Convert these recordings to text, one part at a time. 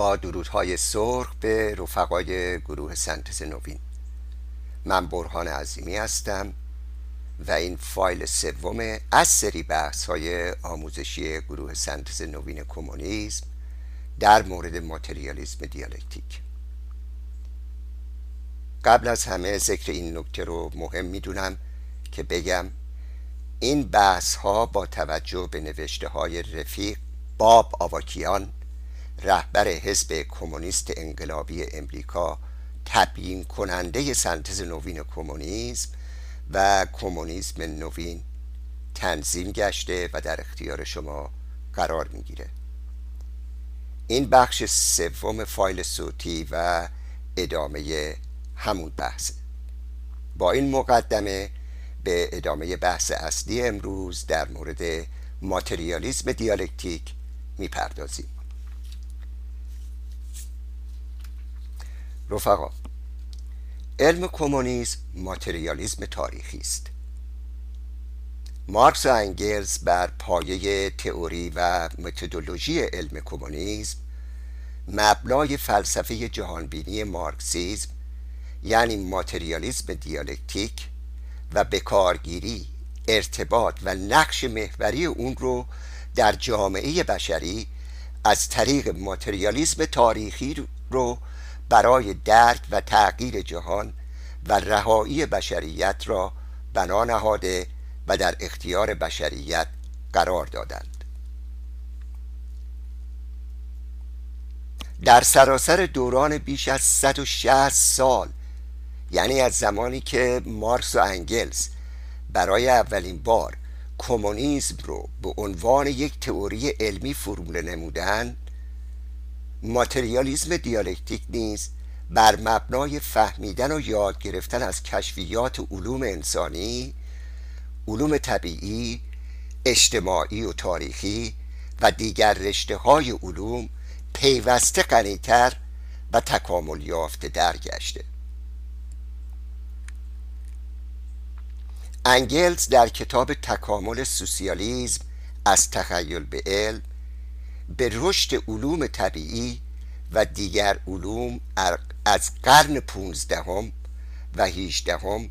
با درودهای سرخ به رفقای گروه سنتز نوین. من برهان عظیمی هستم و این فایل سوم از سری بحث های آموزشی گروه سنتز نوین کمونیسم در مورد ماتریالیسم دیالکتیک. قبل از همه ذکر این نکته رو مهم می‌دونم که بگم این بحث ها با توجه به نوشته های رفیق باب آواکیان رهبر حزب کمونیست انقلابی امریکا تبیین کننده سنتز نوین کمونیسم و کمونیسم نوین تنظیم گشته و در اختیار شما قرار می‌گیره. این بخش سوم فایل صوتی و ادامه همون بحثه با این مقدمه به ادامه بحث اصلی امروز در مورد ماتریالیسم دیالکتیک می‌پردازیم. رفقا علم کمونیسم ماتریالیسم تاریخی است. مارکس و انگلز بر پایه تئوری و متدولوژی علم کمونیسم مبنای فلسفه جهانبینی مارکسیزم یعنی ماتریالیسم دیالکتیک و بکارگیری ارتباط و نقش محوری اون رو در جامعه بشری از طریق ماتریالیسم تاریخی رو برای درک و تغییر جهان و رهایی بشریت را بنا نهاده و در اختیار بشریت قرار دادند. در سراسر دوران بیش از 160 سال یعنی از زمانی که مارکس و انگلز برای اولین بار کمونیسم رو به عنوان یک تئوری علمی فرموله نمودن ماتریالیسم دیالکتیک نیز بر مبنای فهمیدن و یاد گرفتن از کشفیات علوم انسانی علوم طبیعی اجتماعی و تاریخی و دیگر رشته های علوم پیوسته غنیتر و تکامل یافته درگشته. انگلز در کتاب تکامل سوسیالیزم از تخیل به علم به رشد علوم طبیعی و دیگر علوم از قرن پونزدهم و هیچدهم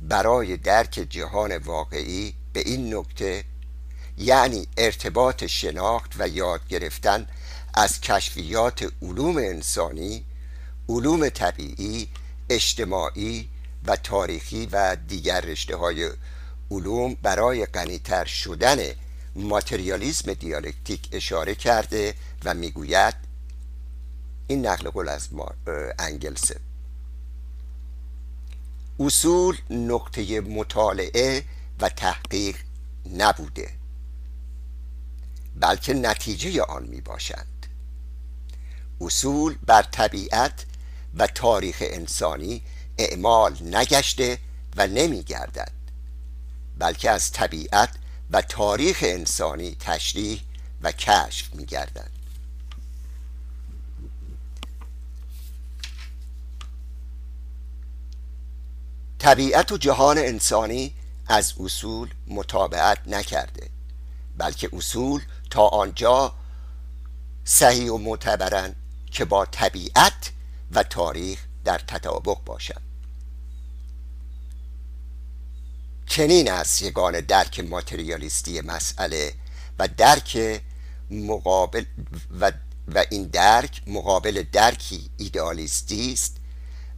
برای درک جهان واقعی به این نکته یعنی ارتباط شناخت و یاد گرفتن از کشفیات علوم انسانی علوم طبیعی اجتماعی و تاریخی و دیگر رشته های علوم برای غنیتر شدن ماتریالیسم دیالکتیک اشاره کرده و می‌گوید این نقل قول از انگلسه. اصول نقطه مطالعه و تحقیق نبوده بلکه نتیجه آن می باشند اصول بر طبیعت و تاریخ انسانی اعمال نگشته و نمی گردد بلکه از طبیعت و تاریخ انسانی تشریح و کشف می گردد طبیعت و جهان انسانی از اصول مطابقت نکرده بلکه اصول تا آنجا صحیح و معتبرند که با طبیعت و تاریخ در تطابق باشد. چنین است یگان درک ماتریالیستی مسئله و درک مقابل و, و این درک مقابل درکی ایدالیستی است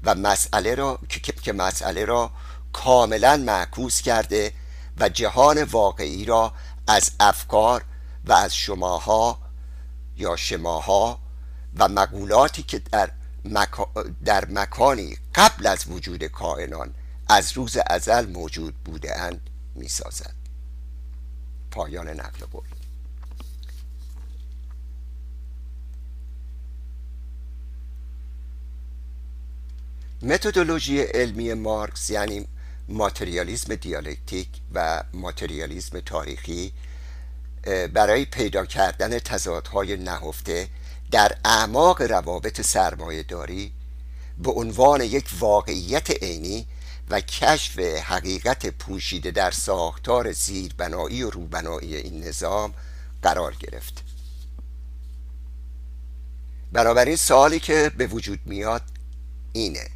و مسئله را که مسئله را کاملا معکوس کرده و جهان واقعی را از افکار و از شماها یا شماها و مقولاتی که در, در مکانی قبل از وجود کائنان از روز ازل موجود بوده اند می سازد پایان نقل قول. متدولوژی علمی مارکس یعنی ماتریالیسم دیالکتیک و ماتریالیسم تاریخی برای پیدا کردن تضادهای نهفته در اعماق روابط سرمایه داری به عنوان یک واقعیت عینی و کشف حقیقت پوشیده در ساختار زیربنایی و روبنایی این نظام قرار گرفت بنابراین سوالی که به وجود میاد اینه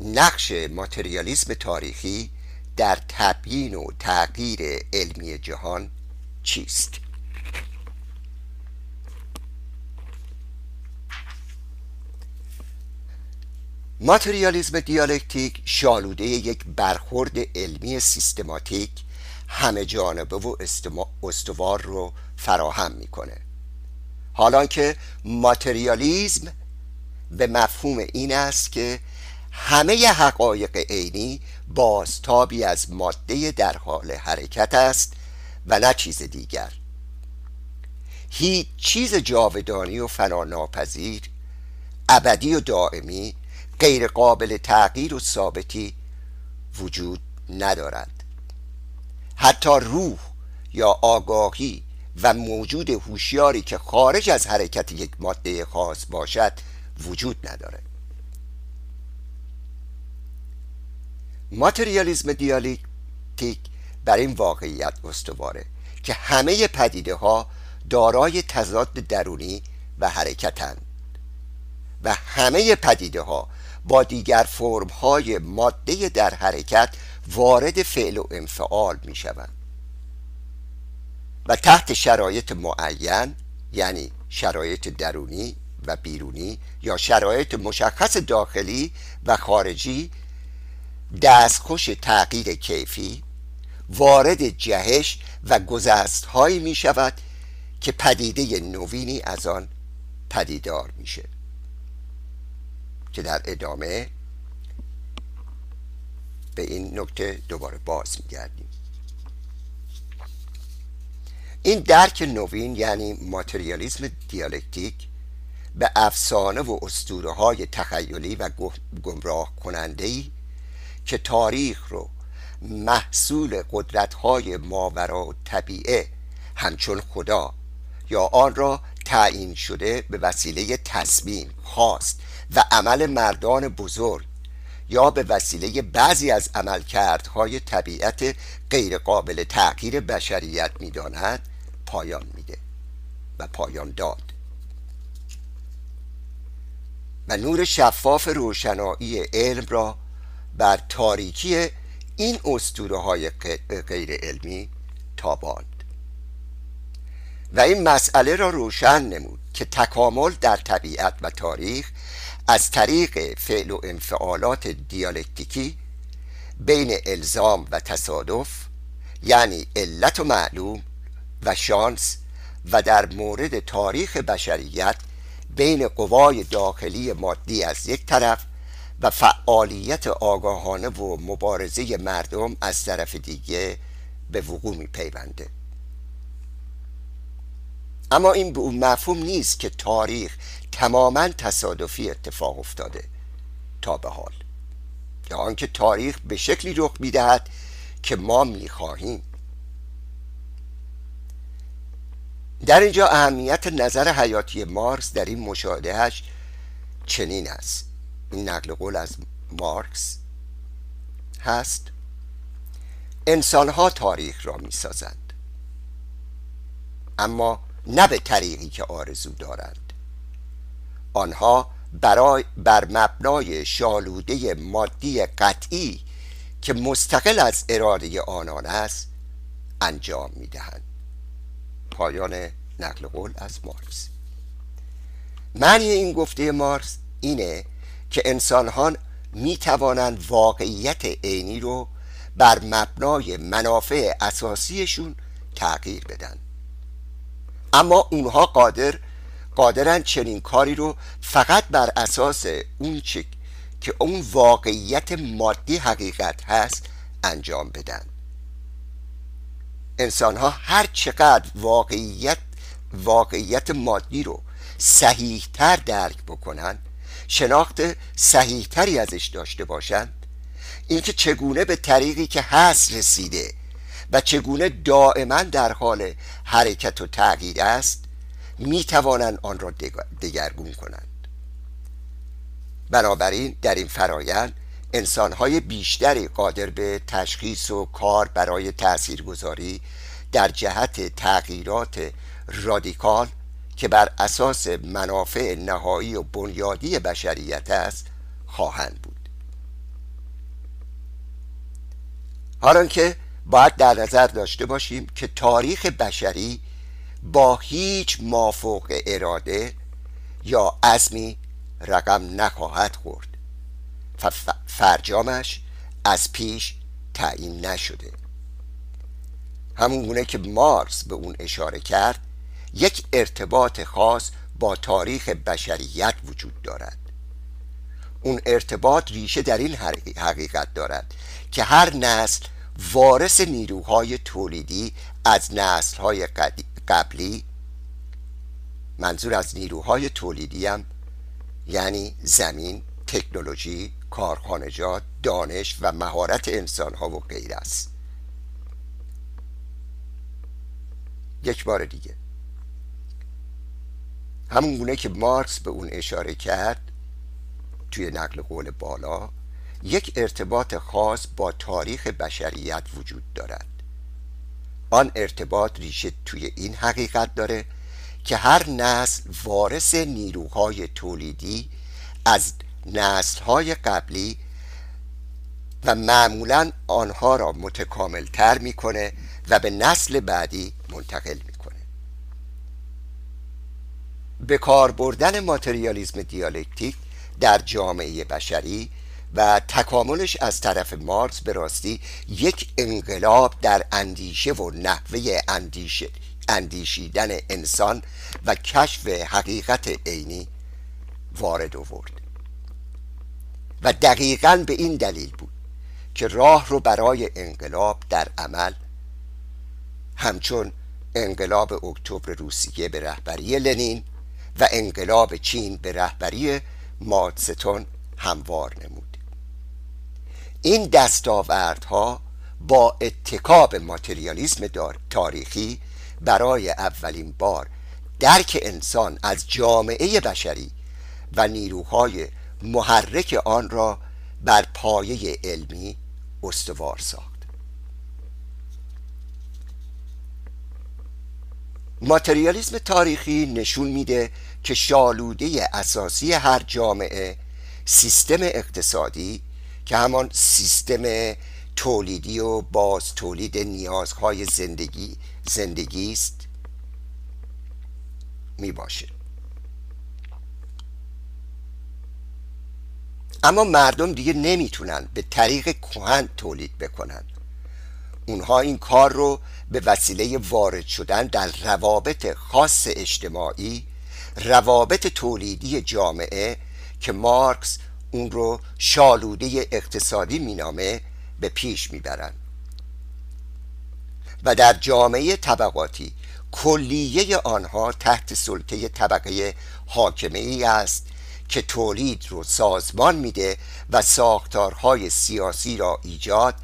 نقش ماتریالیسم تاریخی در تبیین و تغییر علمی جهان چیست؟ ماتریالیزم دیالکتیک شالوده یک برخورد علمی سیستماتیک همه جانبه و استوار رو فراهم می‌کنه. حالا که ماتریالیزم به مفهوم این است که همه حقایق عینی بازتابی از ماده در حال حرکت است و نه چیز دیگر. هیچ چیز جاودانی و فناناپذیر ابدی و دائمی غیر قابل تغییر و ثابتی وجود ندارد. حتی روح یا آگاهی و موجود هوشیاری که خارج از حرکت یک ماده خاص باشد وجود نداره ماتریالیزم دیالکتیک بر این واقعیت استواره که همه پدیده ها دارای تضاد درونی و حرکتند و همه پدیده ها با دیگر فرم های ماده در حرکت وارد فعل و انفعال می شوند و تحت شرایط معین یعنی شرایط درونی و بیرونی یا شرایط مشخص داخلی و خارجی دستخوش تغییر کیفی وارد جهش و گذست هایی می شود که پدیده نوینی از آن پدیدار میشه. که در ادامه به این نکته دوباره باز میگردیم. این درک نوین یعنی ماتریالیسم دیالکتیک به افسانه و اسطوره های تخیلی و گمراه کننده که تاریخ رو محصول قدرت های ماورا طبیعه همچون خدا یا آن را تعیین شده به وسیله تصمیم خواست. و عمل مردان بزرگ یا به وسیله بعضی از عملکردهای طبیعت غیرقابل تغییر بشریت می‌داند پایان میده و پایان داد. و نور شفاف روشنایی علم را بر تاریکی این اسطوره های غیر علمی تاباند. و این مسئله را روشن نمود که تکامل در طبیعت و تاریخ از طریق فعل و انفعالات دیالکتیکی بین الزام و تصادف یعنی علت و معلوم و شانس و در مورد تاریخ بشریت بین قوای داخلی مادی از یک طرف و فعالیت آگاهانه و مبارزه مردم از طرف دیگه به وقوع می پیونده اما این به اون مفهوم نیست که تاریخ تماما تصادفی اتفاق افتاده تا به حال. یا آنکه تاریخ به شکلی رخ می‌دهد که ما می‌خواهیم. در اینجا اهمیت نظر حیاتی مارکس در این مشاهدهش چنین است. این نقل قول از مارکس هست انسانها تاریخ را می‌سازند. اما نه به طریقی که آرزو دارند. آنها برای بر مبنای شالوده مادی قطعی که مستقل از اراده آنان است انجام می‌دهند. پایان نقل قول از مارکس. معنی این گفته مارکس اینه که انسانها می توانند واقعیت عینی رو بر مبنای منافع اساسیشون تغییر بدن. اما اونها قادر قادرن چنین کاری رو فقط بر اساس اون چه که اون واقعیت مادی حقیقت هست انجام بدن. انسان ها هر چقدر واقعیت واقعیت مادی رو صحیحتر درک بکنن شناخت صحیحتری ازش داشته باشند اینکه چگونه به طریقی که هست رسیده و چگونه دائما در حال حرکت و تغییر است می توانند آن را دگرگون کنند. بنابراین در این فرایند انسانهای بیشتری قادر به تشخیص و کار برای تاثیرگذاری در جهت تغییرات رادیکال که بر اساس منافع نهایی و بنیادی بشریت است خواهند بود. حالا که باید در نظر داشته باشیم که تاریخ بشری با هیچ مافوق اراده یا عزمی رقم نخواهد خورد. فرجامش از پیش تعیین نشده. همون گونه که مارس به اون اشاره کرد یک ارتباط خاص با تاریخ بشریت وجود دارد. اون ارتباط ریشه در این حقیقت دارد که هر نسل وارث نیروهای تولیدی از نسلهای قبلی. منظور از نیروهای تولیدی هم یعنی زمین تکنولوژی کارخانجات دانش و مهارت انسان ها و غیر است یک بار دیگه. همون گونه که مارکس به اون اشاره کرد توی نقل قول بالا یک ارتباط خاص با تاریخ بشریت وجود دارد. آن ارتباط ریشه توی این حقیقت داره که هر نسل وارث نیروهای تولیدی از نسلهای قبلی و معمولا آنها را متکامل تر می‌کنه و به نسل بعدی منتقل می‌کنه. به کار بردن ماتریالیزم دیالکتیک در جامعه بشری و تکاملش از طرف مارکس به راستی یک انقلاب در اندیشه و نحوه اندیشه اندیشیدن انسان و کشف حقیقت عینی وارد آورد. و دقیقا به این دلیل بود که راه رو برای انقلاب در عمل همچون انقلاب اکتبر روسیه به رهبری لنین و انقلاب چین به رهبری مادستون هموار نمود. این دستاوردها با اتکاب ماتریالیسم تاریخی برای اولین بار درک انسان از جامعه بشری و نیروهای محرک آن را بر پایه علمی استوار ساخت. ماتریالیسم تاریخی نشون میده که شالوده اساسی هر جامعه سیستم اقتصادی که همان سیستم تولیدی و باز تولید نیازهای زندگی زندگی است می باشه. اما مردم دیگه نمی‌تونن به طریق کهن تولید بکنن. اونها این کار رو به وسیله وارد شدن در روابط خاص اجتماعی روابط تولیدی جامعه که مارکس اون رو شالوده اقتصادی مینامه به پیش می‌برند و در جامعه طبقاتی کلیه آنها تحت سلطه طبقه حاکمه ای است که تولید رو سازمان میده و ساختارهای سیاسی را ایجاد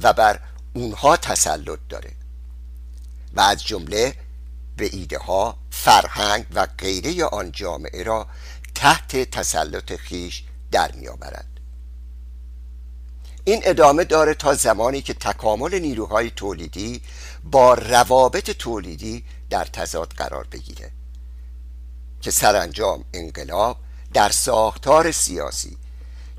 و بر اونها تسلط داره. و از جمله به ایده ها فرهنگ و غیره آن جامعه را تحت تسلط خیش در می آورد. این ادامه داره تا زمانی که تکامل نیروهای تولیدی با روابط تولیدی در تضاد قرار بگیره که سرانجام انقلاب در ساختار سیاسی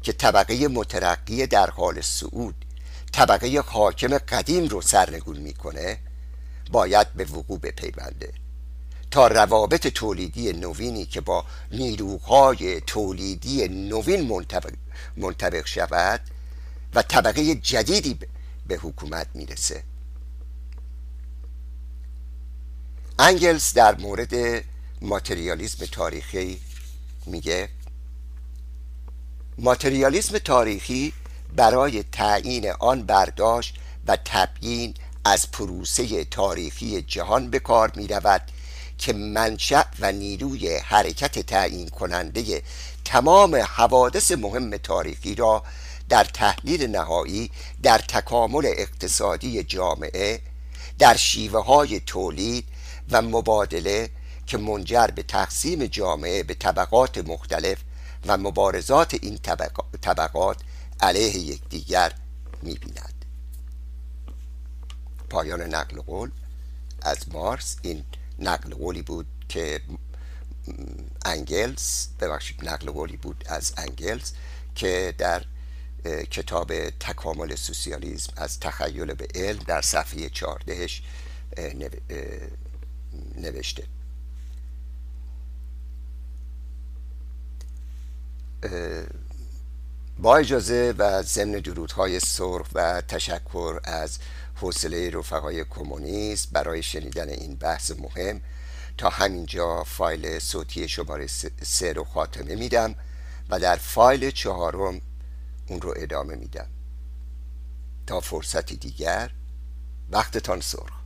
که طبقه مترقی در حال صعود طبقه حاکم قدیم رو سرنگون می‌کنه باید به وقوع بپیونده روابط تولیدی نوینی که با نیروهای تولیدی نوین منطبق, منطبق شود و طبقه جدیدی به حکومت می‌رسه. انگلز در مورد ماتریالیزم تاریخی میگه ماتریالیسم تاریخی برای تعیین آن برداشت و تبیین از پروسه تاریخی جهان به کار می رود که منشأ و نیروی حرکت تعیین کننده تمام حوادث مهم تاریخی را در تحلیل نهایی در تکامل اقتصادی جامعه در شیوه های تولید و مبادله که منجر به تقسیم جامعه به طبقات مختلف و مبارزات این طبقات علیه یکدیگر می‌بیند. پایان نقل قول از مارس این نقل قولی بود که انگلز ببخشید نقل قولی بود از انگلز که در کتاب تکامل سوسیالیسم از تخیل به علم در صفحه چهاردهش نوشته. با اجازه و ضمن درودهای سرخ و تشکر از حوصله رفقای کمونیست برای شنیدن این بحث مهم. تا همینجا فایل صوتی شماره سه رو خاتمه میدم و در فایل چهارم اون رو ادامه میدم. تا فرصتی دیگر وقتتان سرخ.